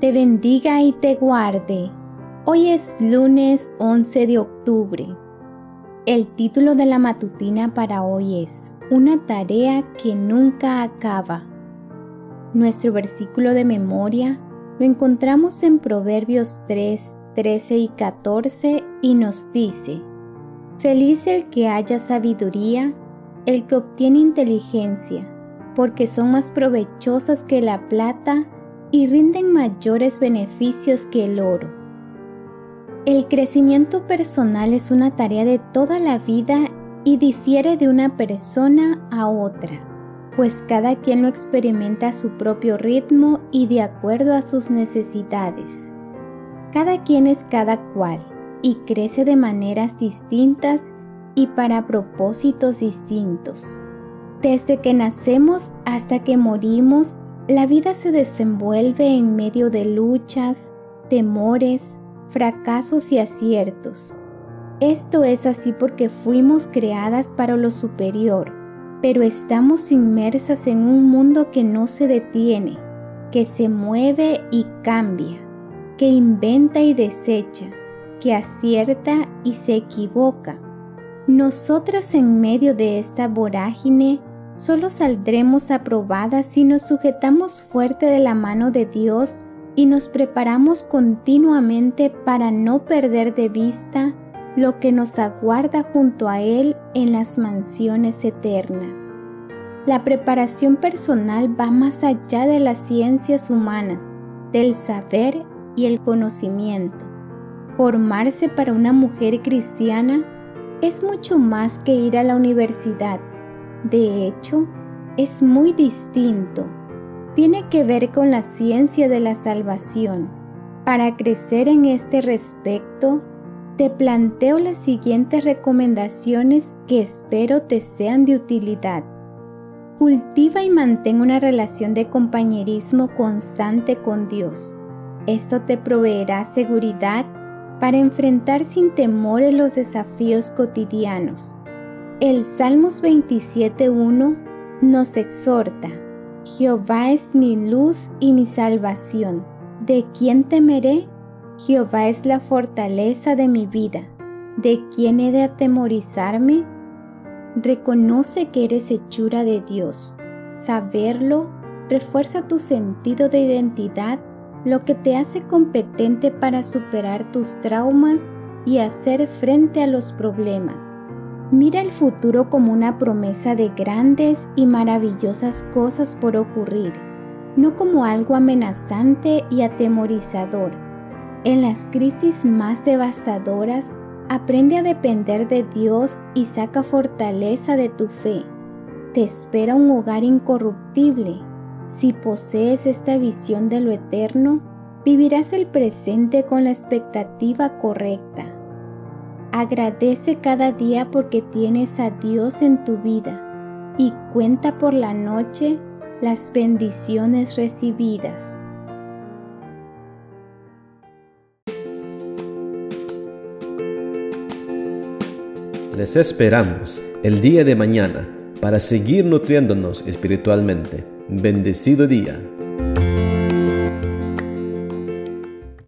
te bendiga y te guarde. Hoy es lunes 11 de octubre. El título de la matutina para hoy es Una tarea que nunca acaba. Nuestro versículo de memoria lo encontramos en Proverbios 3, 13 y 14 y nos dice, Feliz el que haya sabiduría, el que obtiene inteligencia, porque son más provechosas que la plata y rinden mayores beneficios que el oro. El crecimiento personal es una tarea de toda la vida y difiere de una persona a otra, pues cada quien lo experimenta a su propio ritmo y de acuerdo a sus necesidades. Cada quien es cada cual y crece de maneras distintas y para propósitos distintos. Desde que nacemos hasta que morimos, la vida se desenvuelve en medio de luchas, temores, fracasos y aciertos. Esto es así porque fuimos creadas para lo superior, pero estamos inmersas en un mundo que no se detiene, que se mueve y cambia, que inventa y desecha, que acierta y se equivoca. Nosotras en medio de esta vorágine Solo saldremos aprobadas si nos sujetamos fuerte de la mano de Dios y nos preparamos continuamente para no perder de vista lo que nos aguarda junto a Él en las mansiones eternas. La preparación personal va más allá de las ciencias humanas, del saber y el conocimiento. Formarse para una mujer cristiana es mucho más que ir a la universidad de hecho, es muy distinto. Tiene que ver con la ciencia de la salvación. Para crecer en este respecto, te planteo las siguientes recomendaciones que espero te sean de utilidad. Cultiva y mantén una relación de compañerismo constante con Dios. Esto te proveerá seguridad para enfrentar sin temores los desafíos cotidianos. El Salmos 27.1 nos exhorta, Jehová es mi luz y mi salvación. ¿De quién temeré? Jehová es la fortaleza de mi vida. ¿De quién he de atemorizarme? Reconoce que eres hechura de Dios. Saberlo refuerza tu sentido de identidad, lo que te hace competente para superar tus traumas y hacer frente a los problemas. Mira el futuro como una promesa de grandes y maravillosas cosas por ocurrir, no como algo amenazante y atemorizador. En las crisis más devastadoras, aprende a depender de Dios y saca fortaleza de tu fe. Te espera un hogar incorruptible. Si posees esta visión de lo eterno, vivirás el presente con la expectativa correcta Agradece cada día porque tienes a Dios en tu vida y cuenta por la noche las bendiciones recibidas. Les esperamos el día de mañana para seguir nutriéndonos espiritualmente. Bendecido día.